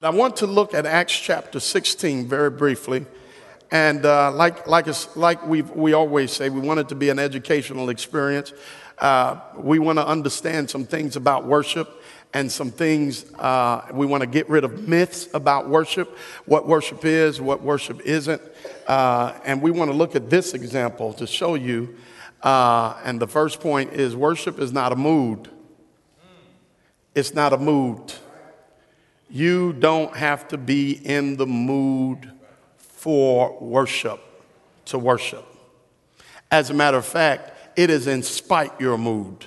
I want to look at Acts chapter 16 very briefly. And uh, like, like, like we we always say, we want it to be an educational experience. Uh, we want to understand some things about worship and some things uh, we want to get rid of myths about worship, what worship is, what worship isn't. Uh, and we want to look at this example to show you. Uh, and the first point is worship is not a mood, it's not a mood. You don't have to be in the mood for worship to worship. As a matter of fact, it is in spite your mood.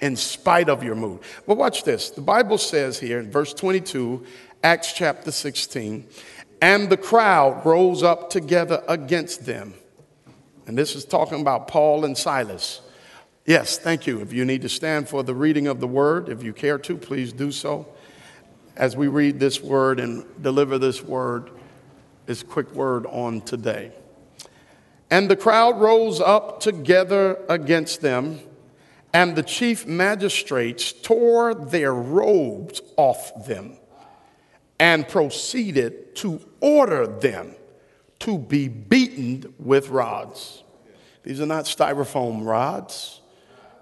In spite of your mood. But watch this. The Bible says here in verse 22, Acts chapter 16, and the crowd rose up together against them. And this is talking about Paul and Silas. Yes, thank you. If you need to stand for the reading of the word, if you care to, please do so as we read this word and deliver this word, this quick word on today. And the crowd rose up together against them, and the chief magistrates tore their robes off them and proceeded to order them to be beaten with rods. These are not styrofoam rods.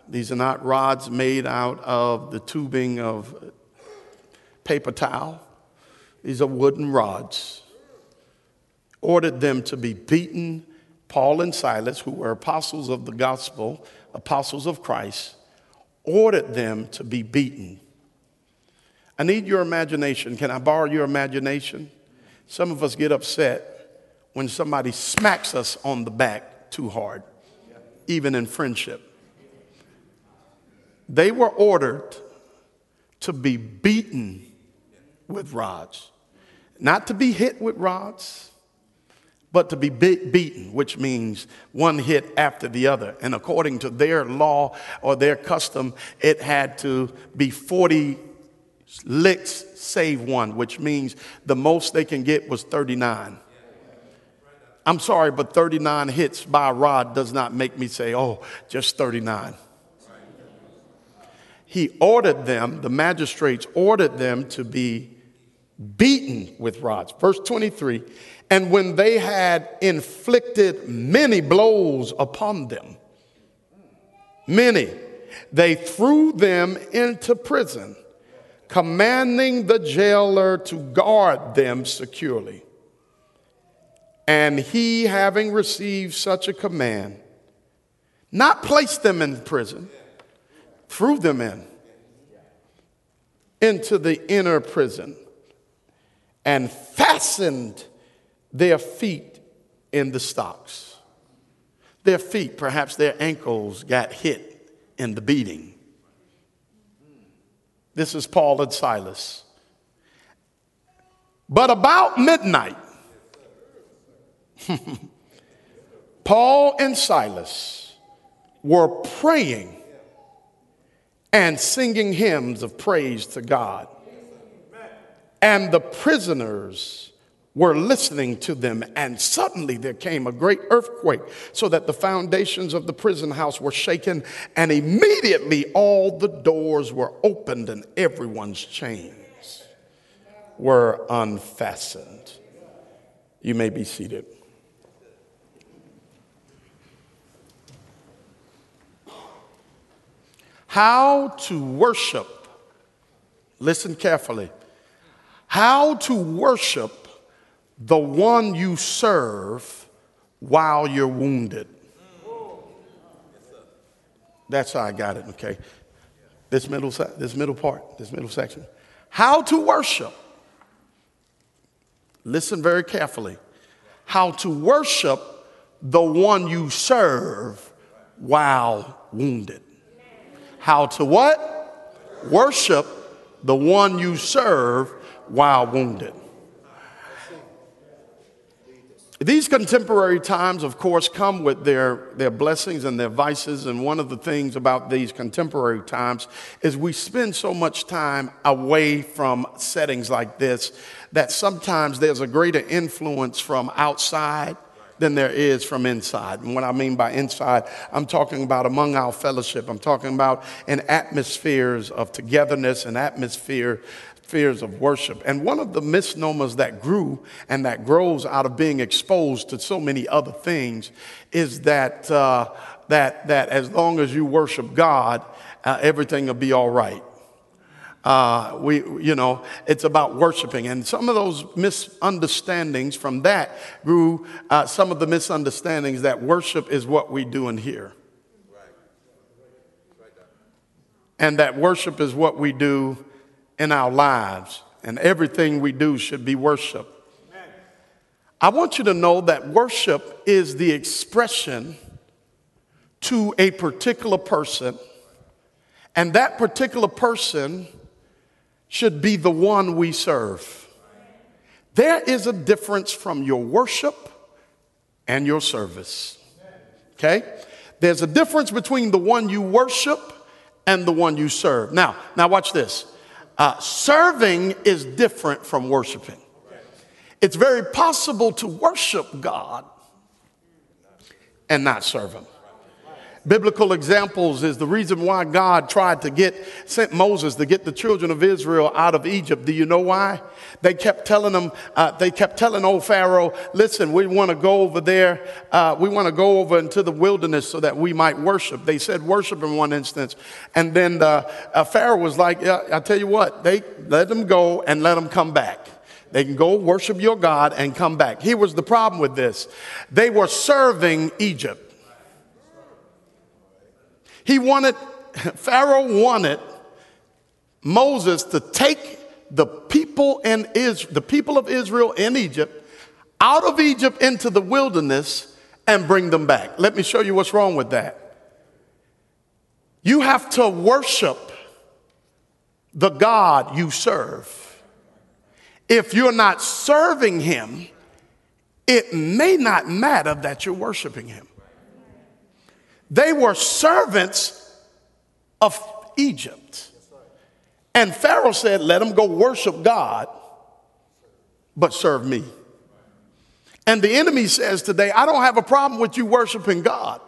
These are not rods made out of the tubing of paper towel. These are wooden rods. Ordered them to be beaten. Paul and Silas, who were apostles of the gospel, apostles of Christ, ordered them to be beaten. I need your imagination. Can I borrow your imagination? Some of us get upset when somebody smacks us on the back too hard, even in friendship. They were ordered to be beaten with rods. Not to be hit with rods, but to be beaten, which means one hit after the other. And according to their law or their custom, it had to be 40 licks save one, which means the most they can get was 39. I'm sorry, but 39 hits by rod does not make me say, oh, just 39 he ordered them, the magistrates ordered them to be beaten with rods. Verse 23 And when they had inflicted many blows upon them, many, they threw them into prison, commanding the jailer to guard them securely. And he, having received such a command, not placed them in prison, threw them in into the inner prison and fastened their feet in the stocks. Their feet, perhaps their ankles, got hit in the beating. This is Paul and Silas. But about midnight, Paul and Silas were praying and singing hymns of praise to God. And the prisoners were listening to them, and suddenly there came a great earthquake, so that the foundations of the prison house were shaken, and immediately all the doors were opened, and everyone's chains were unfastened. You may be seated. How to worship. Listen carefully. How to worship the one you serve while you're wounded. That's how I got it, okay? This middle, this middle part, this middle section. How to worship. Listen very carefully. How to worship the one you serve while wounded. How to what? Worship the one you serve while wounded. These contemporary times, of course, come with their, their blessings and their vices. And one of the things about these contemporary times is we spend so much time away from settings like this that sometimes there's a greater influence from outside than there is from inside. And what I mean by inside, I'm talking about among our fellowship. I'm talking about in atmospheres of togetherness and atmosphere atmospheres of worship. And one of the misnomers that grew and that grows out of being exposed to so many other things is that, uh, that, that as long as you worship God, uh, everything will be all right. Uh, we, you know, it's about worshiping. And some of those misunderstandings from that grew uh, some of the misunderstandings that worship is what we do in here. And that worship is what we do in our lives. And everything we do should be worship. I want you to know that worship is the expression to a particular person, and that particular person should be the one we serve. There is a difference from your worship and your service. Okay? There's a difference between the one you worship and the one you serve. Now, now watch this. Uh, serving is different from worshiping. It's very possible to worship God and not serve Him biblical examples is the reason why God tried to get, sent Moses to get the children of Israel out of Egypt. Do you know why? They kept telling them, uh, they kept telling old Pharaoh, listen, we want to go over there, uh, we want to go over into the wilderness so that we might worship. They said worship in one instance. And then uh, uh Pharaoh was like, yeah, I tell you what, they let them go and let them come back. They can go worship your God and come back. Here was the problem with this. They were serving Egypt. He wanted, Pharaoh wanted Moses to take the people in Israel, the people of Israel in Egypt out of Egypt into the wilderness and bring them back. Let me show you what's wrong with that. You have to worship the God you serve. If you're not serving him, it may not matter that you're worshiping him. They were servants of Egypt. And Pharaoh said, Let them go worship God, but serve me. And the enemy says today, I don't have a problem with you worshiping God.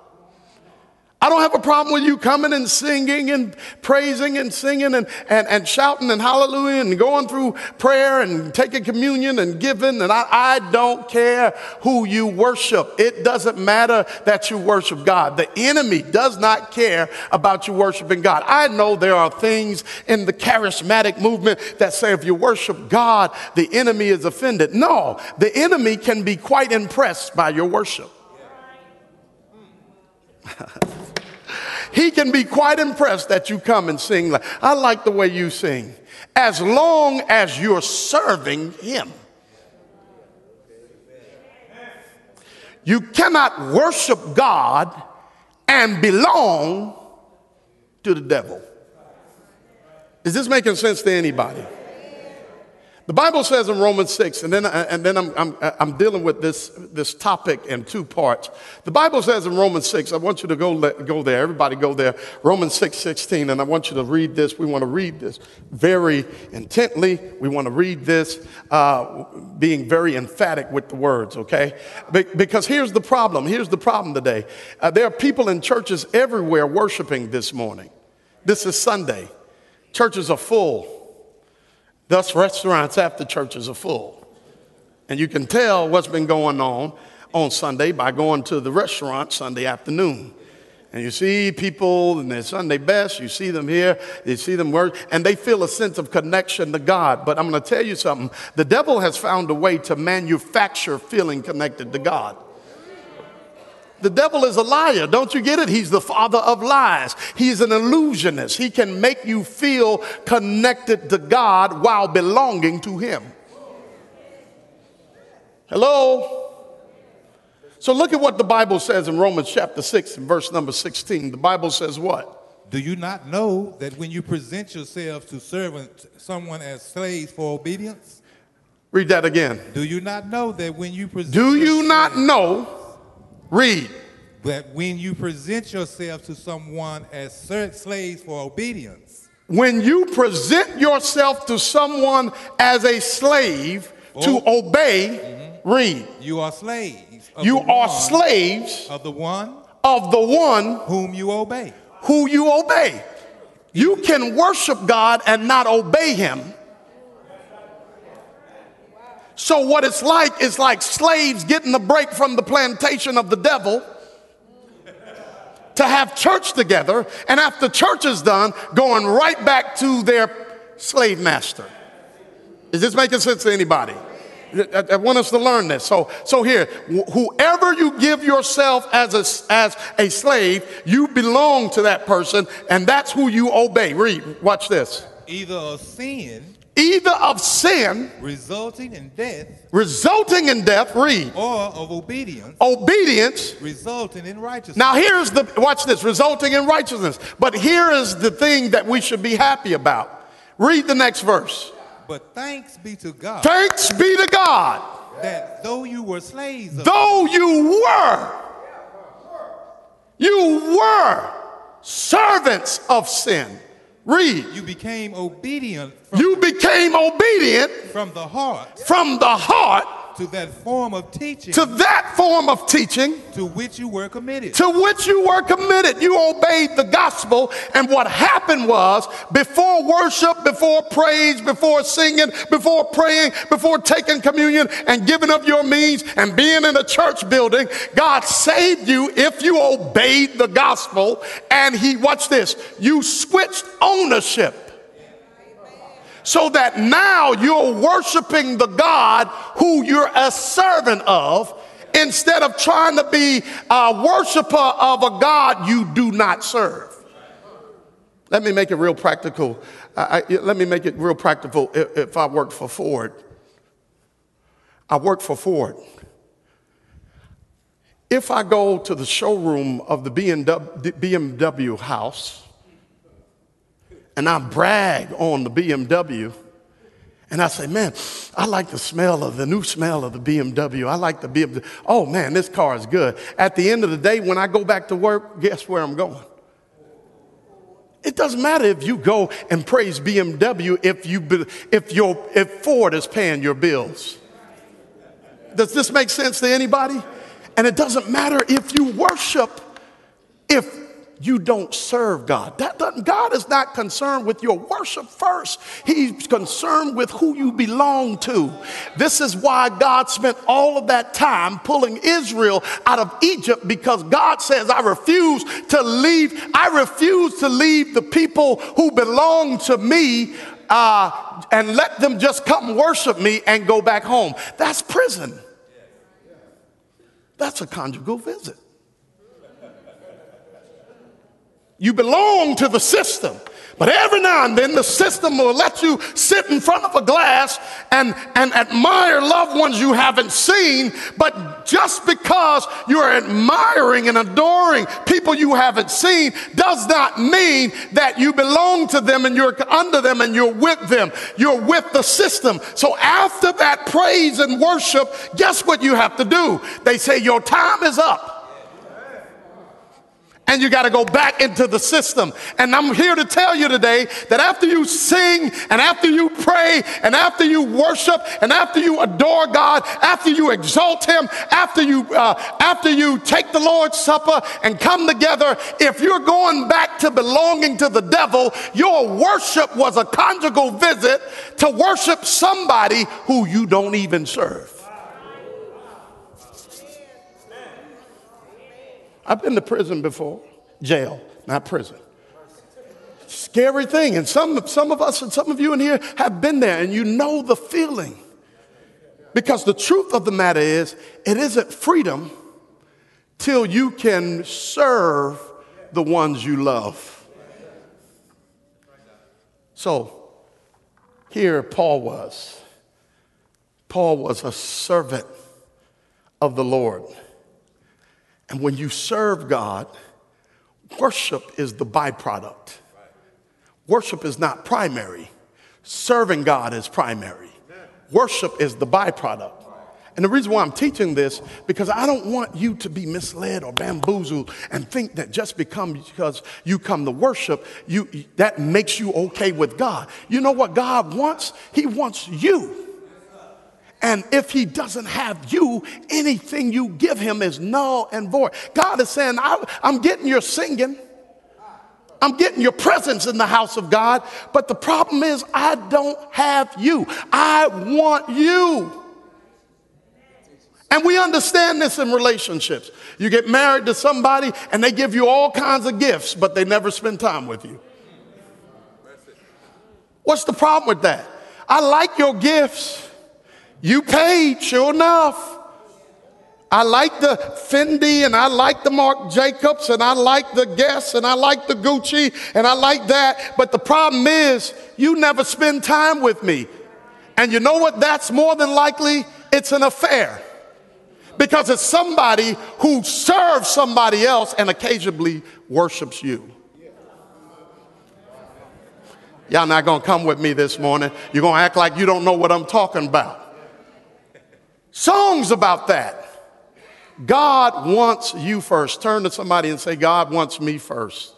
I don't have a problem with you coming and singing and praising and singing and, and, and shouting and hallelujah and going through prayer and taking communion and giving. And I, I don't care who you worship. It doesn't matter that you worship God. The enemy does not care about you worshiping God. I know there are things in the charismatic movement that say if you worship God, the enemy is offended. No, the enemy can be quite impressed by your worship. he can be quite impressed that you come and sing. I like the way you sing. As long as you're serving him. You cannot worship God and belong to the devil. Is this making sense to anybody? The Bible says in Romans 6, and then, and then I'm, I'm, I'm dealing with this, this topic in two parts. The Bible says in Romans 6, I want you to go, go there. Everybody go there. Romans 6, 16, and I want you to read this. We want to read this very intently. We want to read this uh, being very emphatic with the words, okay? Be- because here's the problem. Here's the problem today. Uh, there are people in churches everywhere worshiping this morning. This is Sunday. Churches are full. Thus, restaurants after churches are full. And you can tell what's been going on on Sunday by going to the restaurant Sunday afternoon. And you see people in their Sunday best, you see them here, you see them work, and they feel a sense of connection to God. But I'm going to tell you something the devil has found a way to manufacture feeling connected to God. The devil is a liar. Don't you get it? He's the father of lies. He's an illusionist. He can make you feel connected to God while belonging to Him. Hello? So look at what the Bible says in Romans chapter 6 and verse number 16. The Bible says what? Do you not know that when you present yourselves to servant someone as slaves for obedience? Read that again. Do you not know that when you present Do you not know Read. That when you present yourself to someone as slaves for obedience, when you present yourself to someone as a slave oh. to obey, mm-hmm. read. You are slaves. You are slaves of the one of the one whom you obey. Who you obey. You can worship God and not obey him. So, what it's like is like slaves getting a break from the plantation of the devil to have church together, and after church is done, going right back to their slave master. Is this making sense to anybody? I, I want us to learn this. So, so here, wh- whoever you give yourself as a, as a slave, you belong to that person, and that's who you obey. Read, watch this. Either a sin Either of sin resulting in death resulting in death, read, or of obedience obedience. resulting in righteousness. Now, here's the, watch this, resulting in righteousness. But here is the thing that we should be happy about. Read the next verse. but thanks be to God Thanks be to God, that though you were slaves of though you were, you were servants of sin. Read. you became obedient from, You became obedient from the heart from the heart to that form of teaching to that form of teaching to which you were committed. to which you were committed. You obeyed the gospel. And what happened was before worship, before praise, before singing, before praying, before taking communion and giving up your means and being in a church building, God saved you if you obeyed the gospel. And He, watch this, you switched ownership so that now you're worshiping the God who you're a servant of instead of trying to be a worshiper of a God you do not serve. Let me make it real practical. I, I- let me make it real practical if, if I worked for Ford. I work for Ford. If I go to the showroom of the BMW, BMW house, and I brag on the BMW. And I say, man, I like the smell of the new smell of the BMW. I like the BMW. Oh man, this car is good. At the end of the day, when I go back to work, guess where I'm going? It doesn't matter if you go and praise BMW if you if your if Ford is paying your bills. Does this make sense to anybody? And it doesn't matter if you worship if you don't serve God. God is not concerned with your worship first. He's concerned with who you belong to. This is why God spent all of that time pulling Israel out of Egypt because God says, I refuse to leave, I refuse to leave the people who belong to me uh, and let them just come worship me and go back home. That's prison. That's a conjugal visit. You belong to the system. But every now and then, the system will let you sit in front of a glass and, and admire loved ones you haven't seen. But just because you're admiring and adoring people you haven't seen does not mean that you belong to them and you're under them and you're with them. You're with the system. So after that praise and worship, guess what you have to do? They say, Your time is up and you got to go back into the system. And I'm here to tell you today that after you sing and after you pray and after you worship and after you adore God, after you exalt Him, after you uh, after you take the Lord's Supper and come together, if you're going back to belonging to the devil, your worship was a conjugal visit to worship somebody who you don't even serve. I've been to prison before, jail, not prison. Scary thing. And some, some of us and some of you in here have been there and you know the feeling. Because the truth of the matter is, it isn't freedom till you can serve the ones you love. So, here Paul was. Paul was a servant of the Lord. And when you serve God, worship is the byproduct. Worship is not primary. Serving God is primary. Worship is the byproduct. And the reason why I'm teaching this, because I don't want you to be misled or bamboozled and think that just because you come to worship, you that makes you okay with God. You know what God wants? He wants you. And if he doesn't have you, anything you give him is null and void. God is saying, I, am getting your singing. I'm getting your presence in the house of God. But the problem is, I don't have you. I want you. And we understand this in relationships. You get married to somebody and they give you all kinds of gifts, but they never spend time with you. What's the problem with that? I like your gifts. You paid, sure enough. I like the Fendi and I like the Marc Jacobs and I like the Guess and I like the Gucci and I like that. But the problem is, you never spend time with me. And you know what? That's more than likely, it's an affair. Because it's somebody who serves somebody else and occasionally worships you. Y'all not gonna come with me this morning. You're gonna act like you don't know what I'm talking about. Songs about that. God wants you first. Turn to somebody and say, God wants me first.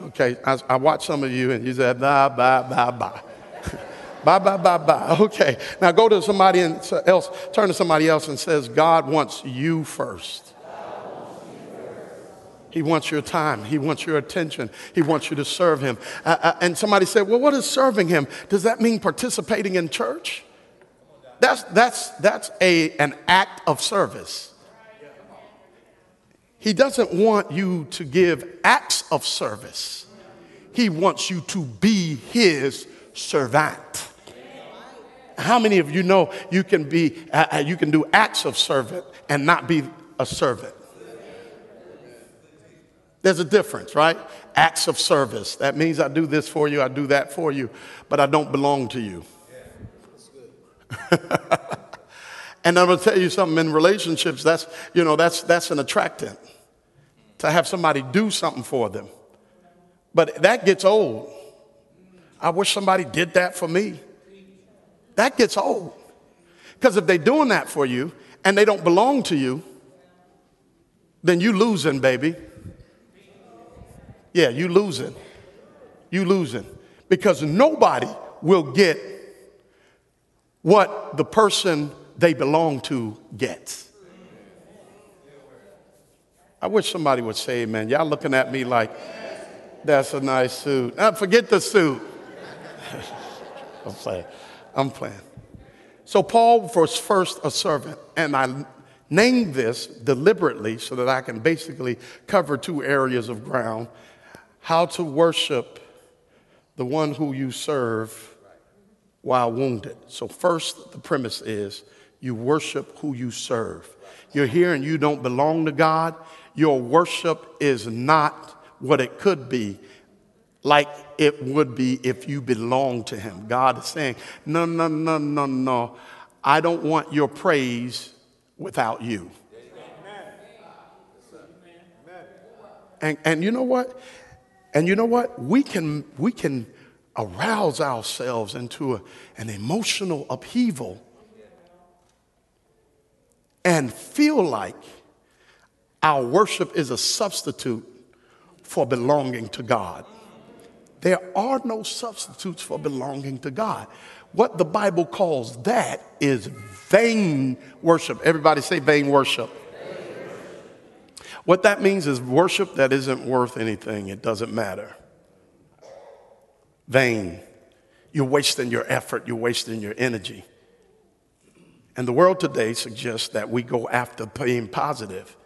Okay, I, I watch some of you and you said, bye, bye, bye, bye. bye, bye, bye, bye. Okay, now go to somebody else, turn to somebody else and says, God wants you first. He wants your time. He wants your attention. He wants you to serve him. Uh, uh, and somebody said, Well, what is serving him? Does that mean participating in church? That's, that's, that's a, an act of service. He doesn't want you to give acts of service. He wants you to be his servant. How many of you know you can be uh, uh you can do acts of servant and not be a servant? There's a difference, right? Acts of service. That means I do this for you, I do that for you, but I don't belong to you. and I'm gonna tell you something in relationships, that's you know, that's that's an attractant to have somebody do something for them. But that gets old. I wish somebody did that for me. That gets old. Because if they're doing that for you and they don't belong to you, then you losing, baby. Yeah, you losing. You losing. Because nobody will get what the person they belong to gets. I wish somebody would say, man, y'all looking at me like, that's a nice suit. Now, forget the suit. I'm playing. I'm playing. So Paul was first a servant, and I named this deliberately so that I can basically cover two areas of ground how to worship the one who you serve while wounded. So, first, the premise is you worship who you serve. You're here and you don't belong to God. Your worship is not what it could be, like it would be if you belong to Him. God is saying, No, no, no, no, no. I don't want your praise without you. And, and you know what? And you know what? We can, we can arouse ourselves into a, an emotional upheaval and feel like our worship is a substitute for belonging to God. There are no substitutes for belonging to God. What the Bible calls that is vain worship. Everybody say vain worship. What that means is worship that isn't worth anything, it doesn't matter vain. You're wasting your effort, you're wasting your energy. And the world today suggests that we go after being positive.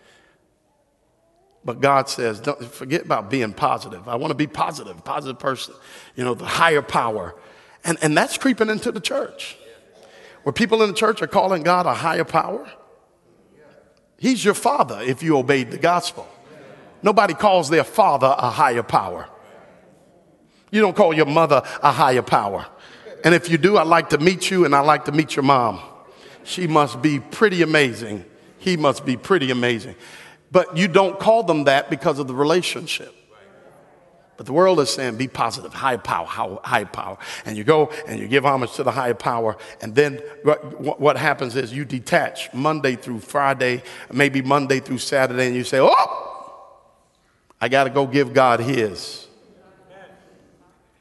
But God says, don't forget about being positive. I want to be positive, positive person, you know, the higher power. And, and that's creeping into the church. Where people in the church are calling God a higher power. He's your father if you obeyed the gospel. Nobody calls their father a higher power. You don't call your mother a higher power. And if you do, I'd like to meet you and I'd like to meet your mom. She must be pretty amazing. He must be pretty amazing. But you don't call them that because of the relationship. But the world is saying, be positive, high power, high power. And you go and you give homage to the higher power. And then what happens is you detach Monday through Friday, maybe Monday through Saturday, and you say, oh, I got to go give God his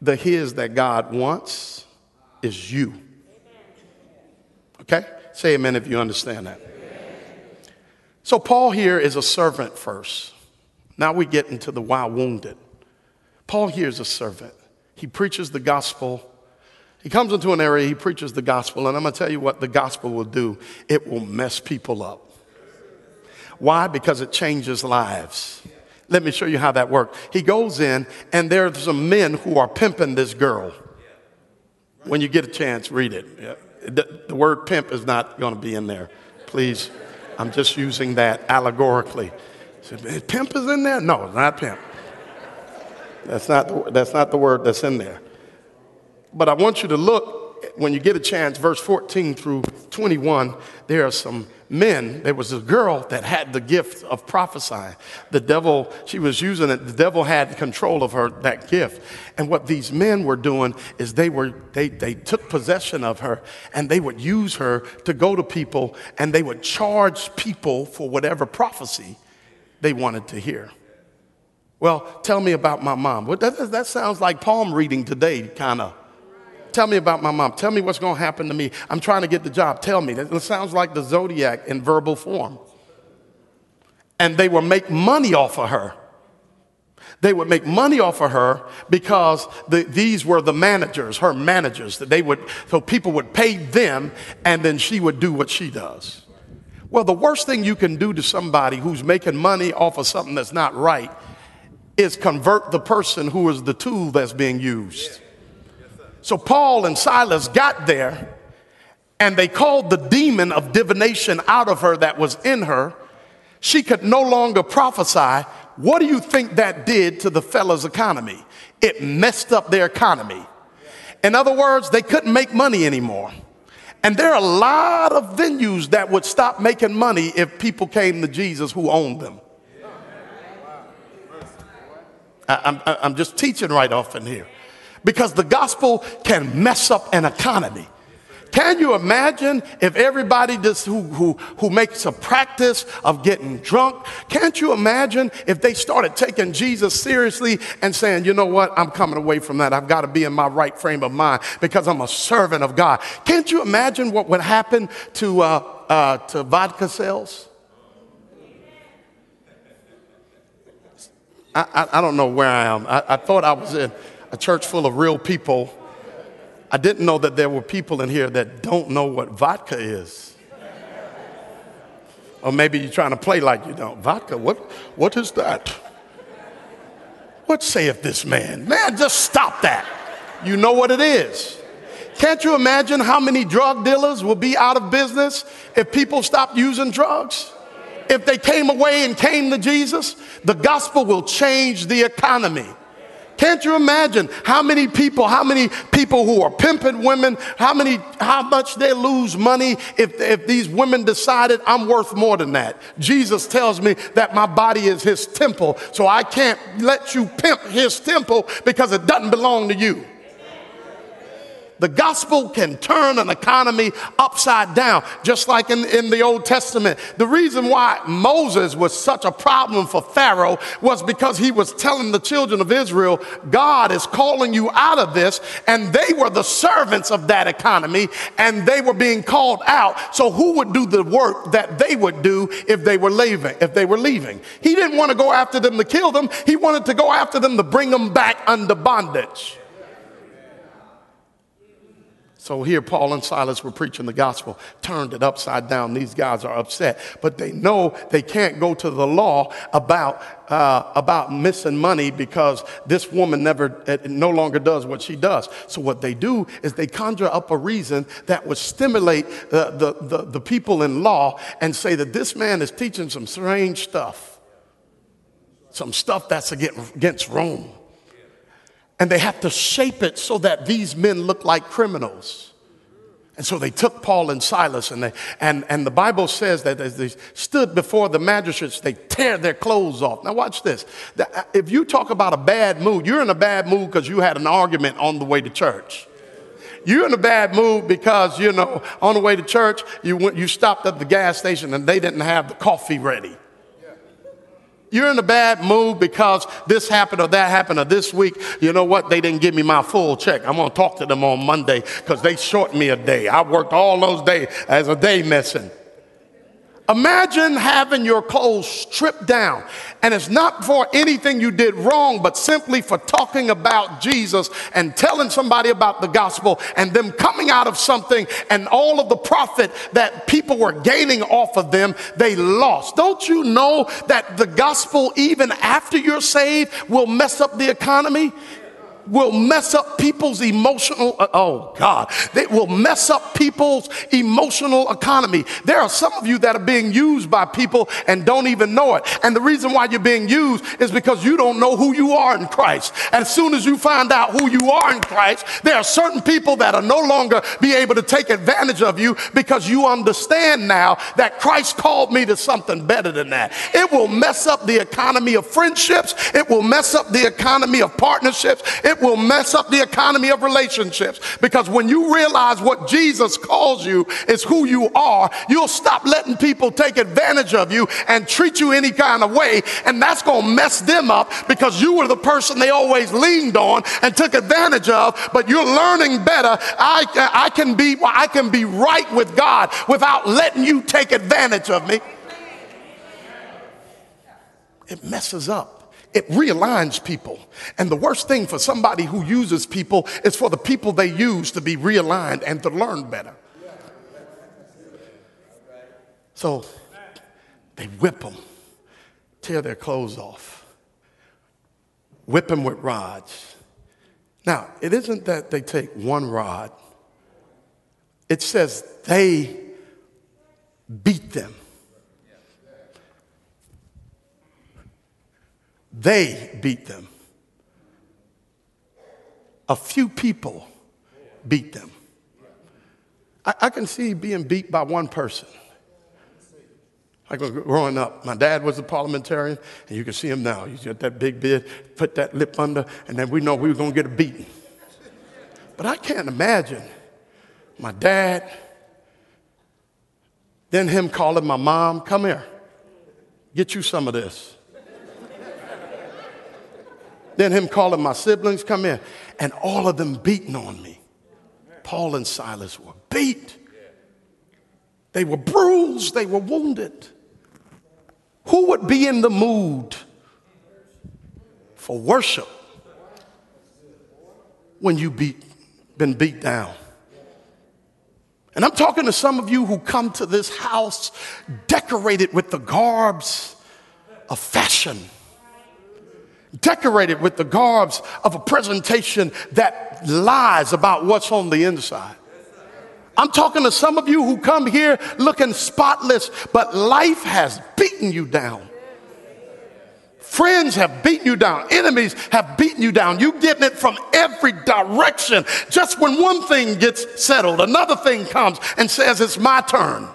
the his that God wants is you. Okay? Say amen if you understand that. So, Paul here is a servant first. Now we get into the why wounded. Paul here is a servant. He preaches the gospel He comes into an area, he preaches the gospel, and I'm going to tell you what the gospel will do it will mess people up. Why? Because it changes lives. Let me show you how that works. He goes in, and there's some men who are pimping this girl. When you get a chance, read it. The, the word pimp is not going to be in there. Please, I'm just using that allegorically. Said, pimp is in there? No, it's not pimp. That's not, the, that's not the word that's in there. But I want you to look when you get a chance, verse 14 through 21, there are some men. There was a girl that had the gift of prophesying. The devil, she was using it. The devil had control of her, that gift. And what these men were doing is they were, they, they took possession of her and they would use her to go to people and they would charge people for whatever prophecy they wanted to hear. Well, tell me about my mom. Well, that, that sounds like palm reading today, kind of. Tell me about my mom. Tell me what's going to happen to me. I'm trying to get the job. Tell me. It sounds like the zodiac in verbal form. And they would make money off of her. They would make money off of her because the, these were the managers, her managers. That they would, so people would pay them, and then she would do what she does. Well, the worst thing you can do to somebody who's making money off of something that's not right is convert the person who is the tool that's being used. So Paul and Silas got there and they called the demon of divination out of her that was in her. She could no longer prophesy. What do you think that did to the fella's economy? It messed up their economy. In other words, they couldn't make money anymore. And there are a lot of venues that would stop making money if people came to Jesus who owned them. I, am just teaching right off in here because the gospel can mess up an economy. Can you imagine if everybody just who, who, who makes a practice of getting drunk, can't you imagine if they started taking Jesus seriously and saying, you know what, I'm coming away from that. I've got to be in my right frame of mind because I'm a servant of God. Can't you imagine what would happen to, uh, uh, to vodka sales? I, I, I, don't know where I am. I, I thought I was in a church full of real people, I didn't know that there were people in here that don't know what vodka is. Or maybe you're trying to play like you don't. Vodka, what, what is that? What saith this man? Man, just stop that. You know what it is. Can't you imagine how many drug dealers will be out of business if people stopped using drugs? If they came away and came to Jesus, the gospel will change the economy. Can't you imagine how many people, how many people who are pimping women, how many, how much they lose money if, if these women decided I'm worth more than that? Jesus tells me that my body is his temple, so I can't let you pimp his temple because it doesn't belong to you. The gospel can turn an economy upside down, just like in, in the Old Testament. The reason why Moses was such a problem for Pharaoh was because he was telling the children of Israel, God is calling you out of this, and they were the servants of that economy, and they were being called out. So who would do the work that they would do if they were leaving? If they were leaving, he didn't want to go after them to kill them. He wanted to go after them to bring them back under bondage. So here, Paul and Silas were preaching the gospel, turned it upside down. These guys are upset, but they know they can't go to the law about, uh, about missing money because this woman never, uh, no longer does what she does. So what they do is they conjure up a reason that would stimulate the, the, the, the people in law and say that this man is teaching some strange stuff, some stuff that's against Rome and they have to shape it so that these men look like criminals. And so they took Paul and Silas, and, they, and, and the Bible says that as they stood before the magistrates, they tear their clothes off. Now, watch this. If you talk about a bad mood, you're in a bad mood because you had an argument on the way to church. You're in a bad mood because, you know, on the way to church, you, went, you stopped at the gas station and they didn't have the coffee ready. You're in a bad mood because this happened or that happened or this week. You know what? They didn't give me my full check. I'm going to talk to them on Monday because they shortened me a day. I worked all those days as a day missing. Imagine having your clothes stripped down, and it's not for anything you did wrong, but simply for talking about Jesus and telling somebody about the gospel and them coming out of something and all of the profit that people were gaining off of them, they lost. Don't you know that the gospel, even after you're saved, will mess up the economy? Will mess up people's emotional, uh, oh God, they will mess up people's emotional economy. There are some of you that are being used by people and don't even know it. And the reason why you're being used is because you don't know who you are in Christ. As soon as you find out who you are in Christ, there are certain people that are no longer be able to take advantage of you because you understand now that Christ called me to something better than that. It will mess up the economy of friendships. It will mess up the economy of partnerships. It will mess up the economy of relationships because when you realize what Jesus calls you is who you are, you'll stop letting people take advantage of you and treat you any kind of way. And that's going to mess them up because you were the person they always leaned on and took advantage of. But you're learning better. I, I can be, I can be right with God without letting you take advantage of me. It messes up it realigns people. And the worst thing for somebody who uses people is for the people they use to be realigned and to learn better. So they whip them, tear their clothes off, whip them with rods. Now, it isn't that they take one rod, it says they beat them. They beat them. A few people beat them. I, I can see being beat by one person. Like growing up, my dad was a parliamentarian, and you can see him now. He's got that big beard, put that lip under, and then we know we were going to get a beating. But I can't imagine my dad, then him calling my mom, come here, get you some of this. Then him calling my siblings, come in. And all of them beating on me. Paul and Silas were beat. They were bruised. They were wounded. Who would be in the mood for worship when you beat, been beat down? And I'm talking to some of you who come to this house decorated with the garbs of fashion decorated with the garbs of a presentation that lies about what's on the inside. I'm talking to some of you who come here looking spotless, but life has beaten you down. Friends have beaten you down. Enemies have beaten you down. You getting it from every direction. Just when one thing gets settled, another thing comes and says, It's my turn.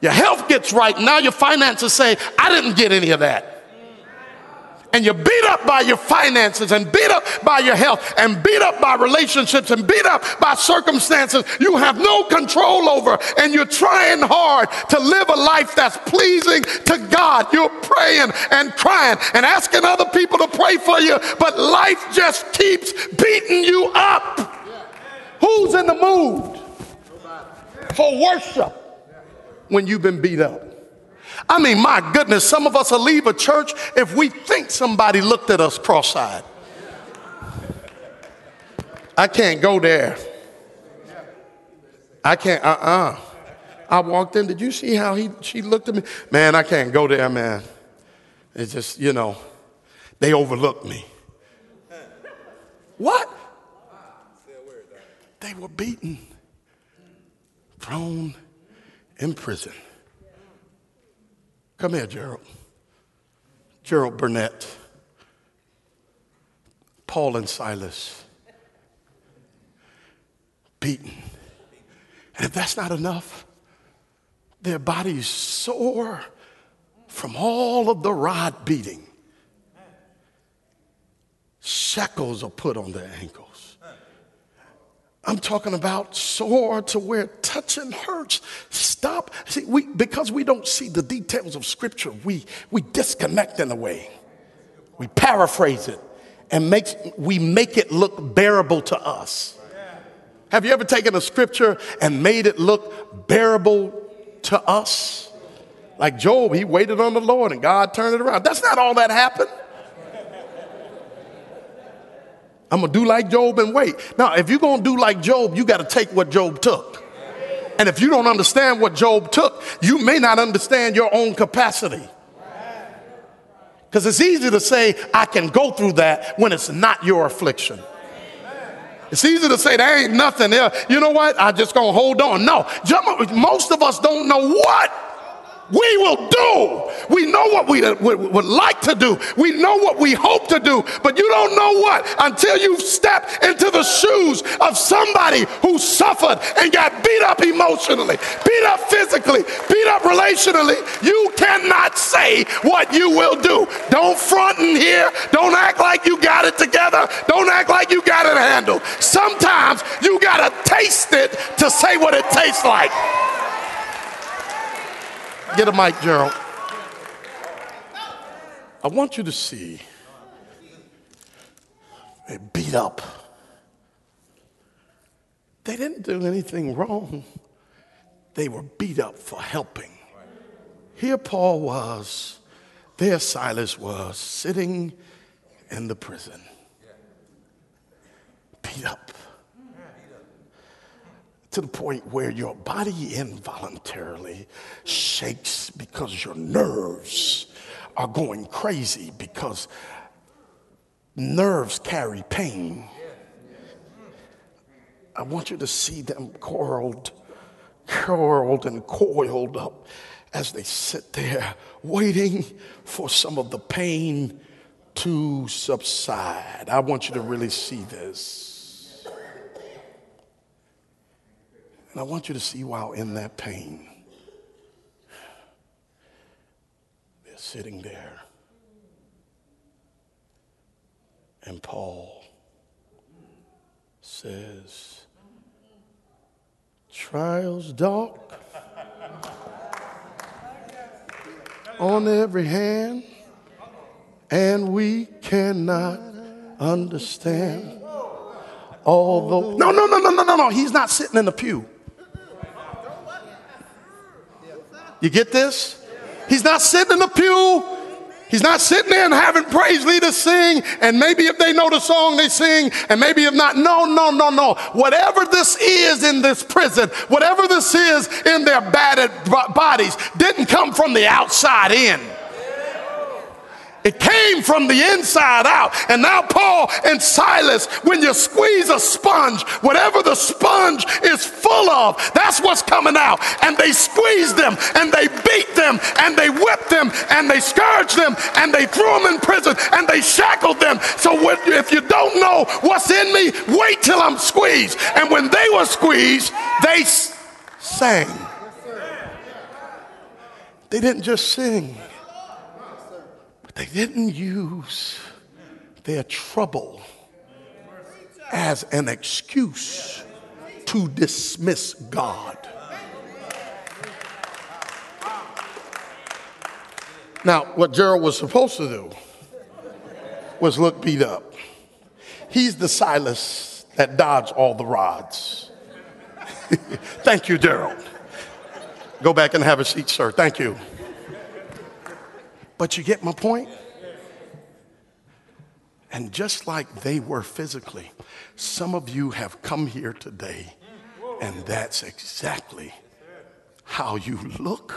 Your health gets right. Now your finances say, I didn't get any of that and you're beat up by your finances and beat up by your health and beat up by relationships and beat up by circumstances you have no control over and you're trying hard to live a life that's pleasing to God. You're praying and crying and asking other people to pray for you, but life just keeps beating you up. Who's in the mood for worship when you've been beat up? I mean, my goodness, some of us will leave a church if we think somebody looked at us cross eyed. I can't go there. I can't, uh uh-uh. uh I walked in. Did you see how he, she looked at me? Man, I can't go there, man. It's just, you know, they overlooked me. What? They were beaten, thrown in prison. Come here, Gerald. Gerald Burnett. Paul and Silas. Beaten. And if that's not enough, their bodies sore from all of the rod beating. Shackles are put on their ankles. I'm talking about sore to where touching hurts. Stop. See, we, because we don't see the details of Scripture, we, we disconnect in a way. We paraphrase it and makes, we make it look bearable to us. Have you ever taken a scripture and made it look bearable to us? Like Job, he waited on the Lord and God turned it around. That's not all that happened. I'm gonna do like Job and wait. Now, if you're gonna do like Job, you gotta take what Job took. And if you don't understand what Job took, you may not understand your own capacity. Because it's easy to say, I can go through that when it's not your affliction. It's easy to say there ain't nothing there. You know what? I just gonna hold on. No, most of us don't know what we will do. We know what we would like to do. We know what we hope to do, but you don't know what until you step into the shoes of somebody who suffered and got beat up emotionally, beat up physically, beat up relationally. You cannot say what you will do. Don't front in here. Don't act like you got it together. Don't act like you got it handled. Sometimes you got to taste it to say what it tastes like. Get a mic, Gerald. I want you to see they beat up. They didn't do anything wrong. They were beat up for helping. Here Paul was, there Silas was, sitting in the prison, beat up to the point where your body involuntarily shakes because your nerves are going crazy because nerves carry pain. I want you to see them coiled, curled, and coiled up as they sit there waiting for some of the pain to subside. I want you to really see this. And I want you to see while in that pain, they're sitting there. And Paul says, Trials dark on every hand, and we cannot understand. Although, no, no, no, no, no, no, no, he's not sitting in the pew. You get this? He's not sitting in the pew. He's not sitting there and having praise leaders sing, and maybe if they know the song, they sing, and maybe if not, no, no, no, no. Whatever this is in this prison, whatever this is in their battered bodies, didn't come from the outside in. It came from the inside out. And now, Paul and Silas, when you squeeze a sponge, whatever the sponge is full of, that's what's coming out. And they squeezed them, and they beat them, and they whipped them, and they scourged them, and they threw them in prison, and they shackled them. So if you don't know what's in me, wait till I'm squeezed. And when they were squeezed, they sang. They didn't just sing. They didn't use their trouble as an excuse to dismiss God. Now, what Gerald was supposed to do was look beat up. He's the Silas that dodged all the rods. Thank you, Gerald. Go back and have a seat, sir. Thank you. But you get my point? And just like they were physically, some of you have come here today, and that's exactly how you look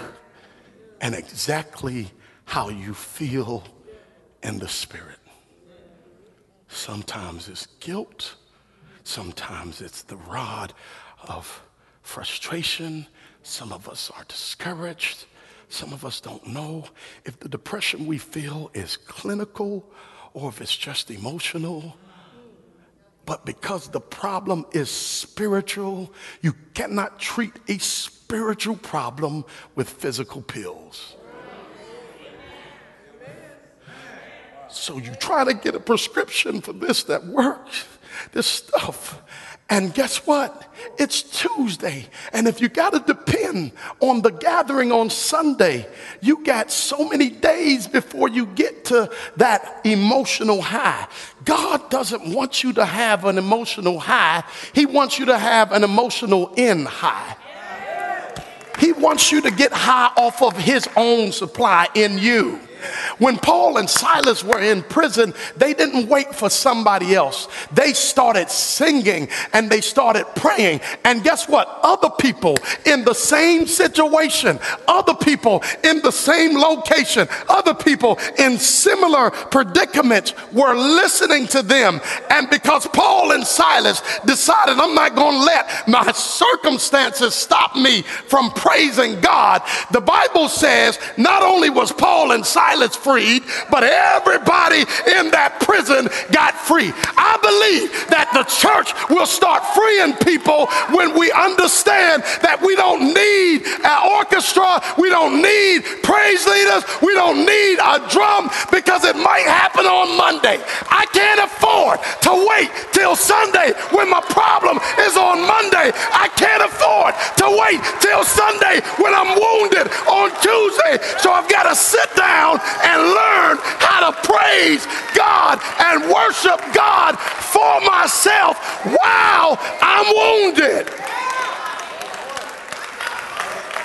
and exactly how you feel in the spirit. Sometimes it's guilt, sometimes it's the rod of frustration. Some of us are discouraged. Some of us don't know if the depression we feel is clinical or if it's just emotional. But because the problem is spiritual, you cannot treat a spiritual problem with physical pills. So you try to get a prescription for this that works, this stuff, and guess what? It's Tuesday. And if you got to depend on the gathering on Sunday, you got so many days before you get to that emotional high. God doesn't want you to have an emotional high, He wants you to have an emotional in high. He wants you to get high off of his own supply in you. When Paul and Silas were in prison, they didn't wait for somebody else. They started singing and they started praying. And guess what? Other people in the same situation, other people in the same location, other people in similar predicaments were listening to them. And because Paul and Silas decided, I'm not going to let my circumstances stop me from praising God, the Bible says not only was Paul and Silas Silas freed, but everybody in that prison got free. I believe that the church will start freeing people when we understand that we don't need an orchestra, we don't need praise leaders, we don't need a drum because it might happen on Monday. I can't afford to wait till Sunday when my problem is on Monday. I can't afford to wait till Sunday when I'm wounded on Tuesday. So I've got to sit down and learn how to praise God and worship God for myself while I'm wounded.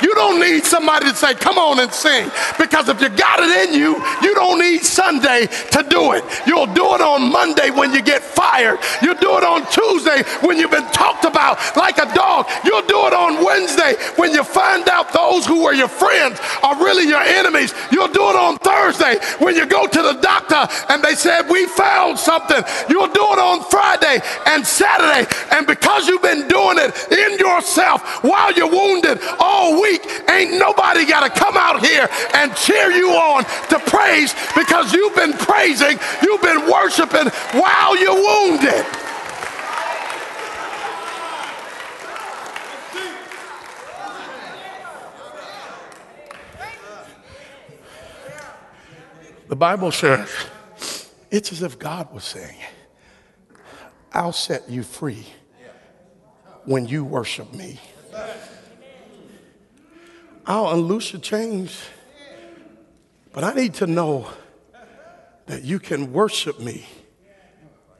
You don't need somebody to say, come on and sing. Because if you got it in you, you don't need Sunday to do it. You'll do it on Monday when you get fired. You'll do it on Tuesday when you've been talked about like a dog. You'll do it on Wednesday when you find those who were your friends are really your enemies. You'll do it on Thursday when you go to the doctor and they said, we found something. You'll do it on Friday and Saturday. And because you've been doing it in yourself while you're wounded all week, ain't nobody got to come out here and cheer you on to praise because you've been praising, you've been worshiping while you're wounded. The Bible says it's as if God was saying, I'll set you free when you worship me. I'll unloose your chains. But I need to know that you can worship me.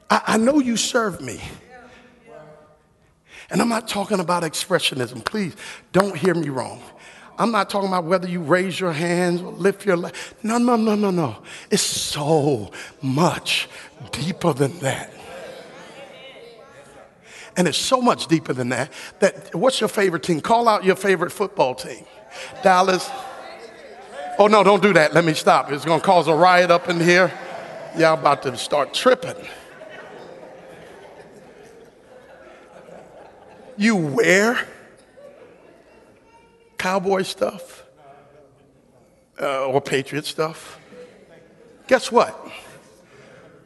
I, I know you serve me. And I'm not talking about expressionism. Please don't hear me wrong. I'm not talking about whether you raise your hands or lift your leg. No, no, no, no, no. It's so much deeper than that. And it's so much deeper than that. That what's your favorite team? Call out your favorite football team. Dallas. Oh, no, don't do that. Let me stop. It's going to cause a riot up in here. Y'all about to start tripping. You wear cowboy stuff uh, or patriot stuff. Guess what?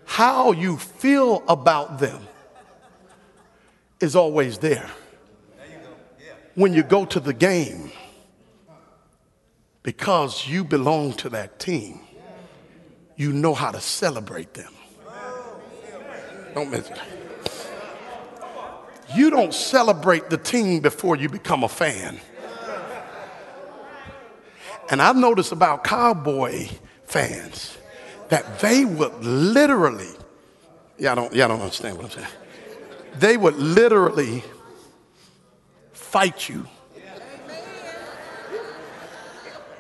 How you feel about them is always there. When you go to the game, because you belong to that team, you know how to celebrate them. Don't miss it. You don't celebrate the team before you become a fan. And I've noticed about cowboy fans that they would literally, y'all don't, y'all don't understand what I'm saying. They would literally fight you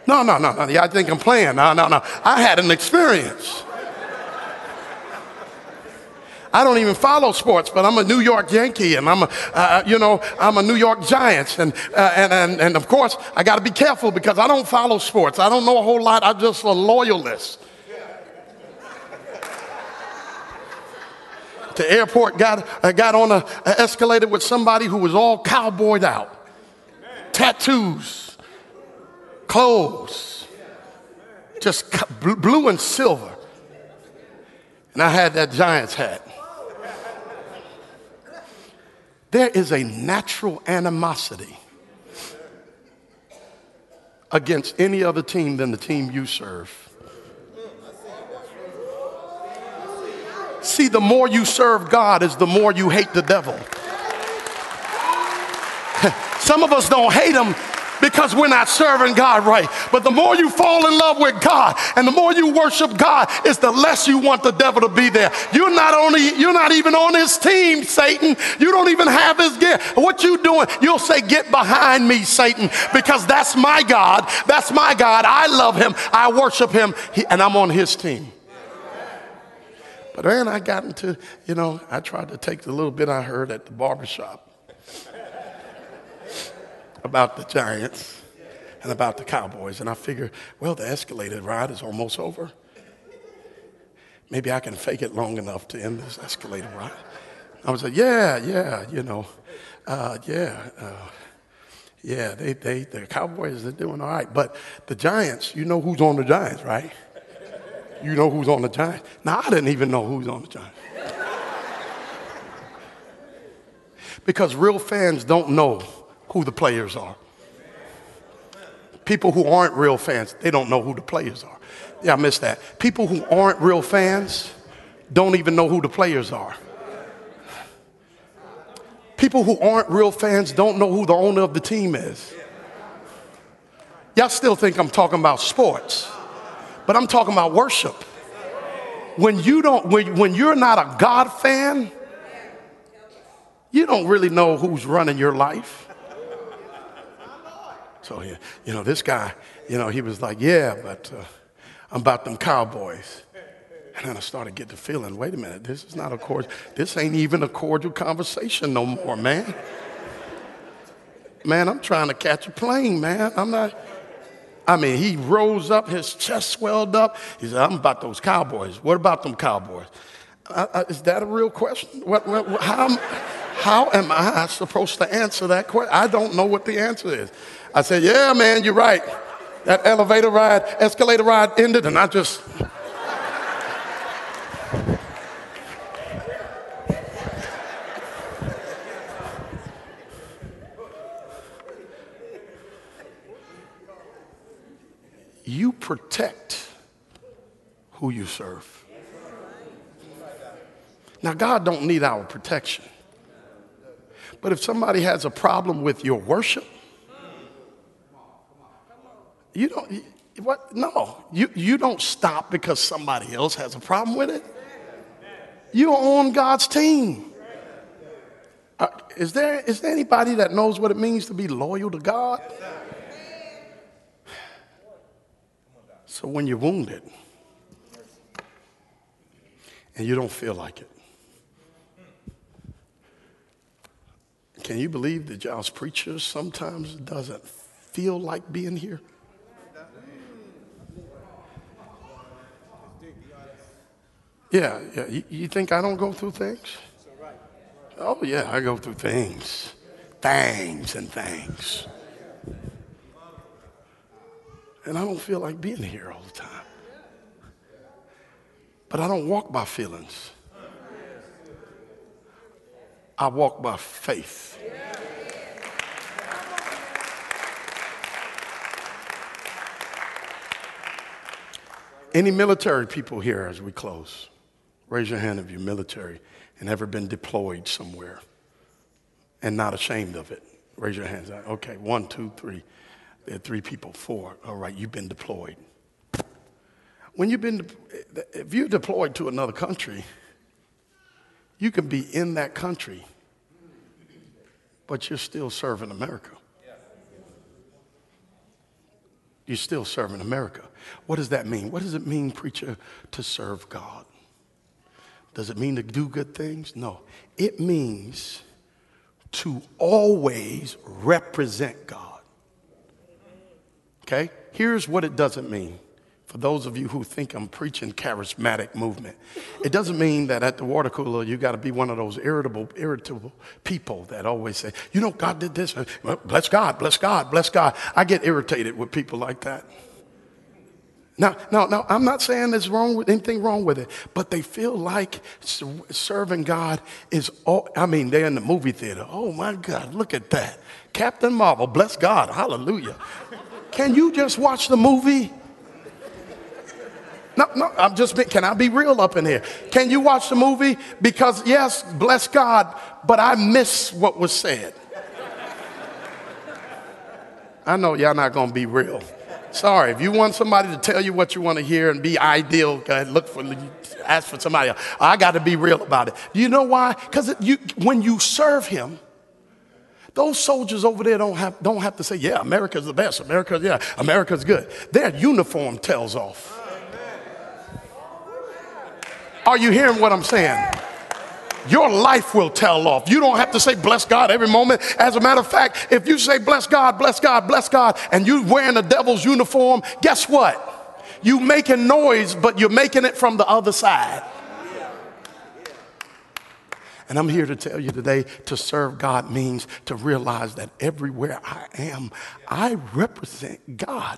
No, no, no, no. I think I'm playing. No, no, no. I had an experience. I don't even follow sports, but I'm a New York Yankee, and I'm a, uh, you know, I'm a New York Giants, and uh, and, and and of course I got to be careful because I don't follow sports. I don't know a whole lot. I'm just a loyalist. the airport got uh, got on a, a escalator with somebody who was all cowboyed out, tattoos clothes, just blue and silver. And I had that Giants hat. There is a natural animosity against any other team than the team you serve. See, the more you serve God is the more you hate the devil. Some of us don't hate him because we're not serving God right. But the more you fall in love with God and the more you worship God, is the less you want the devil to be there. You're not only you're not even on his team, Satan. You don't even have his gift. What you doing? You'll say, "Get behind me, Satan," because that's my God. That's my God. I love him. I worship him, he, and I'm on his team. But then I got into, you know, I tried to take the little bit I heard at the barbershop about the Giants and about the Cowboys. And I figured, well, the escalated ride is almost over. Maybe I can fake it long enough to end this escalated ride. I was like, yeah, yeah, you know, uh, yeah, uh, yeah, they, they, the Cowboys, they're doing all right. But the Giants, you know who's on the Giants, right? You know who's on the Giants. Now, I didn't even know who's on the Giants. because real fans don't know who the players are. People who aren't real fans, they don't know who the players are. Yeah, I missed that. People who aren't real fans don't even know who the players are. People who aren't real fans don't know who the owner of the team is. Y'all still think I'm talking about sports, but I'm talking about worship. When you don't, when, when you're not a God fan, you don't really know who's running your life. So, you know, this guy, you know, he was like, yeah, but uh, I'm about them cowboys. And then I started getting the feeling, wait a minute, this is not a cordial, this ain't even a cordial conversation no more, man. Man, I'm trying to catch a plane, man. I'm not, I mean, he rose up, his chest swelled up. He said, I'm about those cowboys. What about them cowboys? Uh, uh, is that a real question? What, what, how, how am I supposed to answer that question? I don't know what the answer is. I said, Yeah, man, you're right. That elevator ride, escalator ride ended, and I just. you protect who you serve. Now, God don't need our protection. But if somebody has a problem with your worship, you don't, what? No, you, you don't stop because somebody else has a problem with it. You're on God's team. Uh, is, there, is there anybody that knows what it means to be loyal to God? So when you're wounded and you don't feel like it, can you believe that y'all's preachers sometimes doesn't feel like being here? Yeah, yeah. You, you think I don't go through things? Oh, yeah, I go through things, things and things. And I don't feel like being here all the time. But I don't walk by feelings. I walk by faith. Any military people here as we close? Raise your hand if you're military and ever been deployed somewhere and not ashamed of it. Raise your hands. Okay, one, two, three. There are three people, four. All right, you've been deployed. When you've been, if you're deployed to another country, you can be in that country, but you're still serving America. You're still serving America. What does that mean? What does it mean, preacher, to serve God? Does it mean to do good things? No. It means to always represent God. Okay? Here's what it doesn't mean. For those of you who think I'm preaching charismatic movement, it doesn't mean that at the water cooler you got to be one of those irritable, irritable people that always say, you know, God did this. Well, bless God, bless God, bless God. I get irritated with people like that. Now, now, now, I'm not saying there's wrong with anything wrong with it, but they feel like serving God is all, I mean, they're in the movie theater. Oh my God, look at that. Captain Marvel, bless God, hallelujah. Can you just watch the movie? No, no, I'm just, can I be real up in here? Can you watch the movie? Because, yes, bless God, but I miss what was said. I know y'all not to be real. Sorry, if you want somebody to tell you what you want to hear and be ideal, go ahead, look for, ask for somebody else. I got to be real about it. You know why? Because you, when you serve Him, those soldiers over there don't have, don't have to say, yeah, America's the best. America, yeah, America's good. Their uniform tells off. Are you hearing what I'm saying? Your life will tell off. You don't have to say bless God every moment. As a matter of fact, if you say bless God, bless God, bless God, and you're wearing the devil's uniform, guess what? You making noise, but you're making it from the other side. And I'm here to tell you today to serve God means to realize that everywhere I am, I represent God.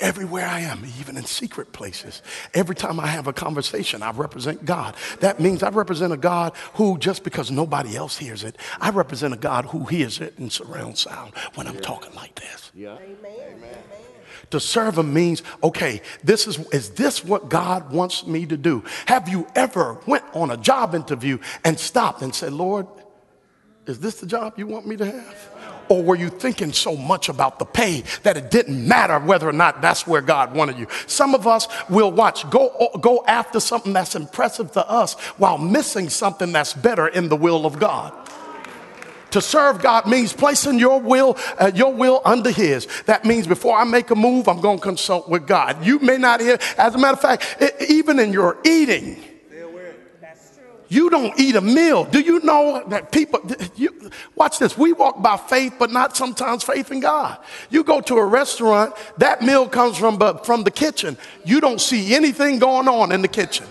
Everywhere I am, even in secret places, every time I have a conversation, I represent God. That means I represent a God who, just because nobody else hears it, I represent a God who hears it in surround sound when I'm talking like this. Yeah. Amen. To serve him means, okay, this is, is this what God wants me to do? Have you ever went on a job interview and stopped and said, Lord, is this the job you want me to have? Or were you thinking so much about the pay that it didn't matter whether or not that's where God wanted you? Some of us will watch, go, go after something that's impressive to us while missing something that's better in the will of God. To serve God means placing your will, uh, your will under His. That means before I make a move, I'm going to consult with God. You may not hear. As a matter of fact, it, even in your eating, you don't eat a meal. Do you know that people, you, watch this, we walk by faith, but not sometimes faith in God. You go to a restaurant, that meal comes from, from the kitchen. You don't see anything going on in the kitchen.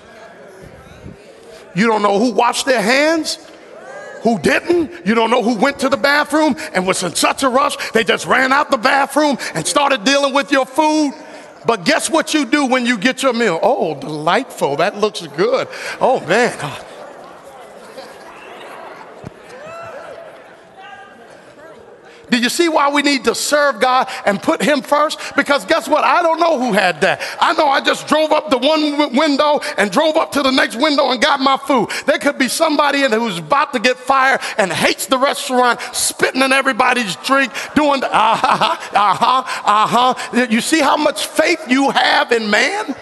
You don't know who washed their hands who didn't. You don't know who went to the bathroom and was in such a rush, they just ran out the bathroom and started dealing with your food. But guess what you do when you get your meal? Oh, delightful. That looks good. Oh, man. Do you see why we need to serve God and put Him first? Because guess what? I don't know who had that. I know I just drove up the one window and drove up to the next window and got my food. There could be somebody in who's about to get fired and hates the restaurant, spitting in everybody's drink, doing the uh huh, uh huh, uh huh. You see how much faith you have in man?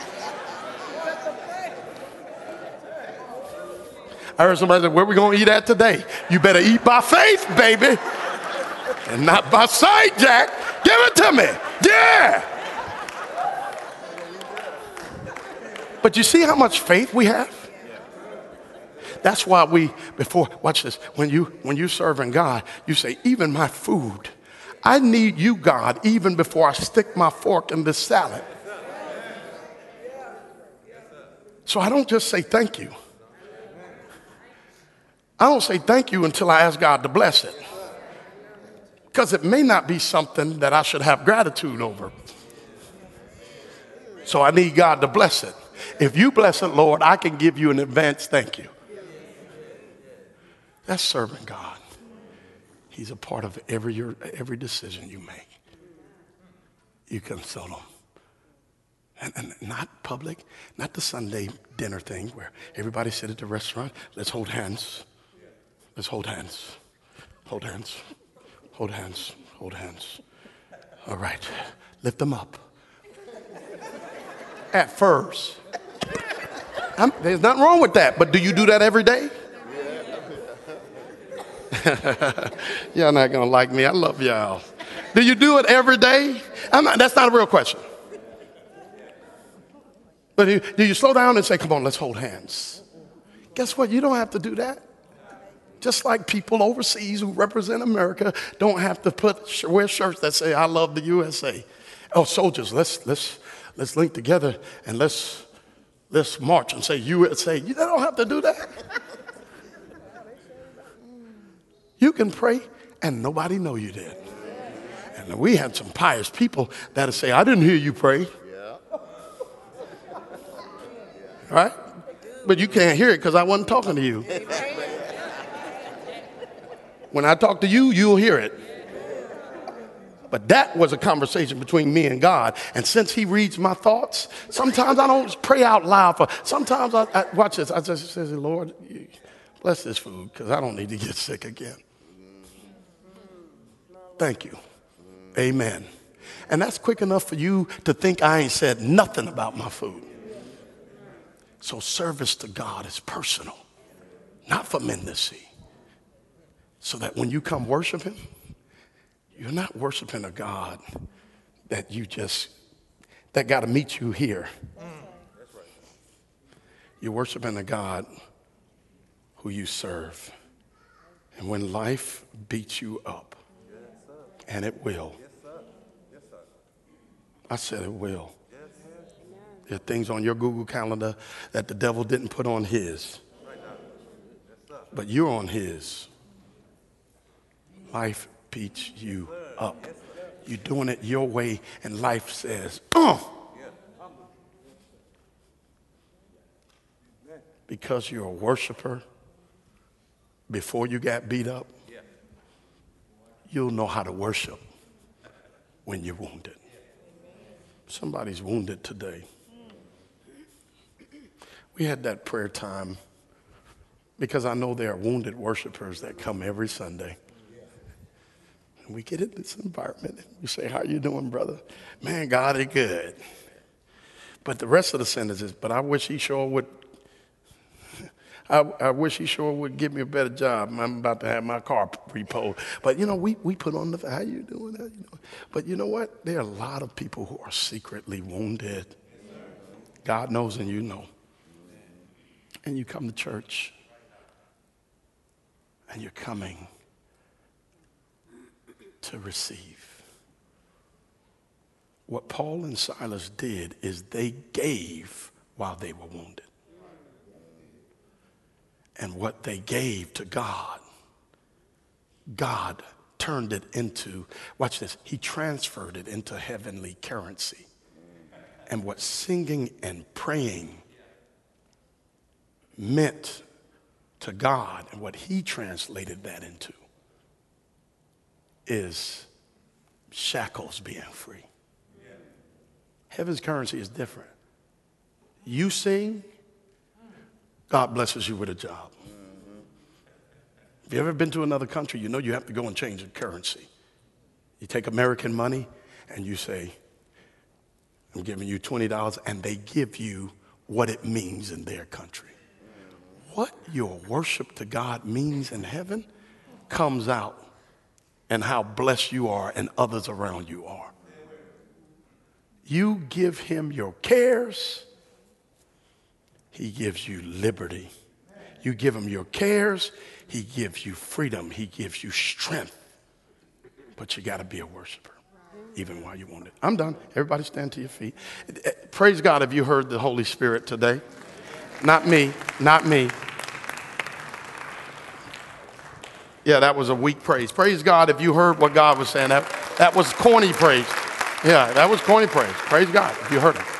I heard somebody say, Where we to eat at today? You better eat by faith, baby and not by sight, Jack. Give it to me. Yeah. But you see how much faith we have? That's why we, before, watch this, when you when you serving God, you say, even my food, I need you, God, even before I stick my fork in this salad. So I don't just say thank you. I don't say thank you until I ask God to bless it because it may not be something that I should have gratitude over. So I need God to bless it. If you bless it, Lord, I can give you an advance thank you. That's serving God. He's a part of every, your, every decision you make. You consult him. And, and, not public, not the Sunday dinner thing where everybody sit at the restaurant. Let's hold hands. Let's hold hands. Hold hands. Hold hands. Hold hands. All right. Lift them up. At first. I'm, there's nothing wrong with that, but do you do that every day? y'all not gonna like me. I love y'all. Do you do it every day? Not, that's not a real question. But do you, do you slow down and say, "Come on, let's hold hands"? Guess what? You don't have to do that. Just like people overseas who represent America don't have to put wear shirts that say "I love the USA." Oh, soldiers, let's let's let's link together and let's let's march and say USA. You don't have to do that. You can pray and nobody know you did. And we had some pious people that'll say, "I didn't hear you pray." Right? But you can't hear it because I wasn't talking to you. When I talk to you, you'll hear it. But that was a conversation between me and God. And since He reads my thoughts, sometimes I don't pray out loud for. Sometimes I, I watch this. I just say, Lord, bless this food because I don't need to get sick again. Thank you. Amen. And that's quick enough for you to think I ain't said nothing about my food. So service to God is personal, not for men to see. So that when you come worship Him, you're not worshiping a God that you just, that got to meet you here. You're worshiping a God who you serve. And when life beats you up, and it will, I said it will. There are things on your Google Calendar that the devil didn't put on his, but you're on his. Life beats you up. You're doing it your way, and life says, oh. Because you're a worshiper, before you got beat up, you'll know how to worship when you're wounded. Somebody's wounded today. We had that prayer time because I know there are wounded worshipers that come every Sunday. And we get in this environment and we say, How you doing, brother? Man, God is good. But the rest of the sentence is, but I wish he sure would I, I, wish he sure would give me a better job. I'm about to have my car repoed. But you know, we, we put on the how you doing? How you doing? But you know what? There are a lot of people who are secretly wounded. God knows and you know. And you come to church and you're coming to receive. What Paul and Silas did is they gave while they were wounded and what they gave to God, God turned it into, watch this, he transferred it into heavenly currency. And what singing and praying meant to God and what he translated that into is shackles being free. Heaven's currency is different. You sing, God blesses you with a job. If you've ever been to another country, you know you have to go and change the currency. You take American money and you say, I'm giving you $20, and they give you what it means in their country. What your worship to God means in heaven comes out and how blessed you are and others around you are. You give him your cares, he gives you liberty. You give him your cares, he gives you freedom, he gives you strength. But you got to be a worshiper, even while you want it. I'm done. Everybody stand to your feet. Praise God if you heard the Holy Spirit today. Not me, not me. Yeah, that was a weak praise. Praise God if you heard what God was saying. That, that was corny praise. Yeah, that was corny praise. Praise God if you heard it.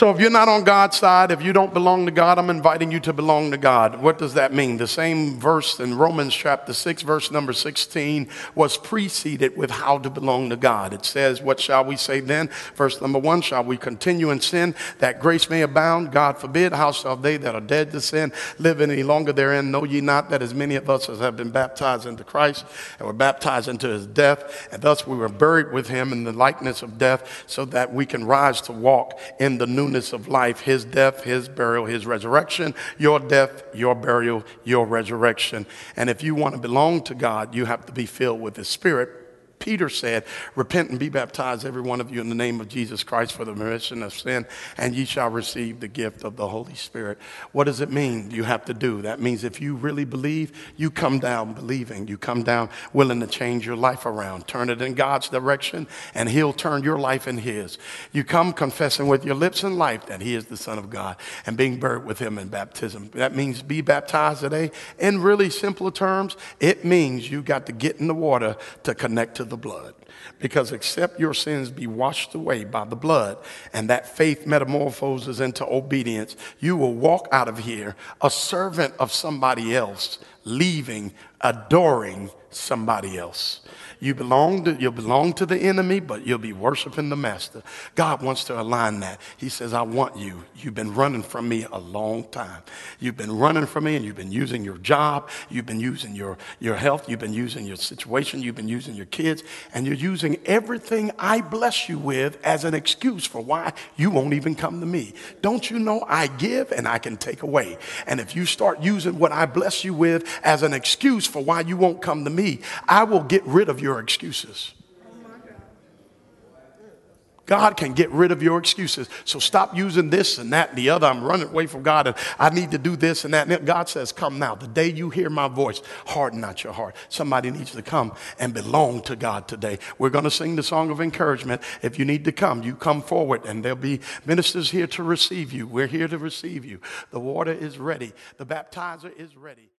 So if you're not on God's side, if you don't belong to God, I'm inviting you to belong to God. What does that mean? The same verse in Romans chapter 6, verse number 16, was preceded with how to belong to God. It says, What shall we say then? Verse number one, shall we continue in sin that grace may abound? God forbid. How shall they that are dead to sin live any longer therein? Know ye not that as many of us as have been baptized into Christ and were baptized into his death, and thus we were buried with him in the likeness of death, so that we can rise to walk in the new of life his death, his burial, his resurrection, your death, your burial, your resurrection. And if you want to belong to God, you have to be filled with the Spirit Peter said, Repent and be baptized, every one of you, in the name of Jesus Christ for the remission of sin, and ye shall receive the gift of the Holy Spirit. What does it mean you have to do? That means if you really believe, you come down believing. You come down willing to change your life around, turn it in God's direction, and He'll turn your life in His. You come confessing with your lips and life that He is the Son of God and being buried with Him in baptism. That means be baptized today. In really simple terms, it means you got to get in the water to connect to the blood. Because except your sins be washed away by the blood and that faith metamorphoses into obedience, you will walk out of here a servant of somebody else, leaving, adoring somebody else. You belong to, you belong to the enemy, but you'll be worshiping the master. God wants to align that. He says, I want you. You've been running from me a long time. You've been running from me and you've been using your job. You've been using your, your health. You've been using your situation. You've been using your kids and you're using everything I bless you with as an excuse for why you won't even come to me. Don't you know I give and I can take away? And if you start using what I bless you with as an excuse for why you won't come to me, I will get rid of your excuses. God can get rid of your excuses. So stop using this and that and the other. I'm running away from God and I need to do this and that. And God says, Come now. The day you hear my voice, harden not your heart. Somebody needs to come and belong to God today. We're going to sing the song of encouragement. If you need to come, you come forward and there'll be ministers here to receive you. We're here to receive you. The water is ready, the baptizer is ready.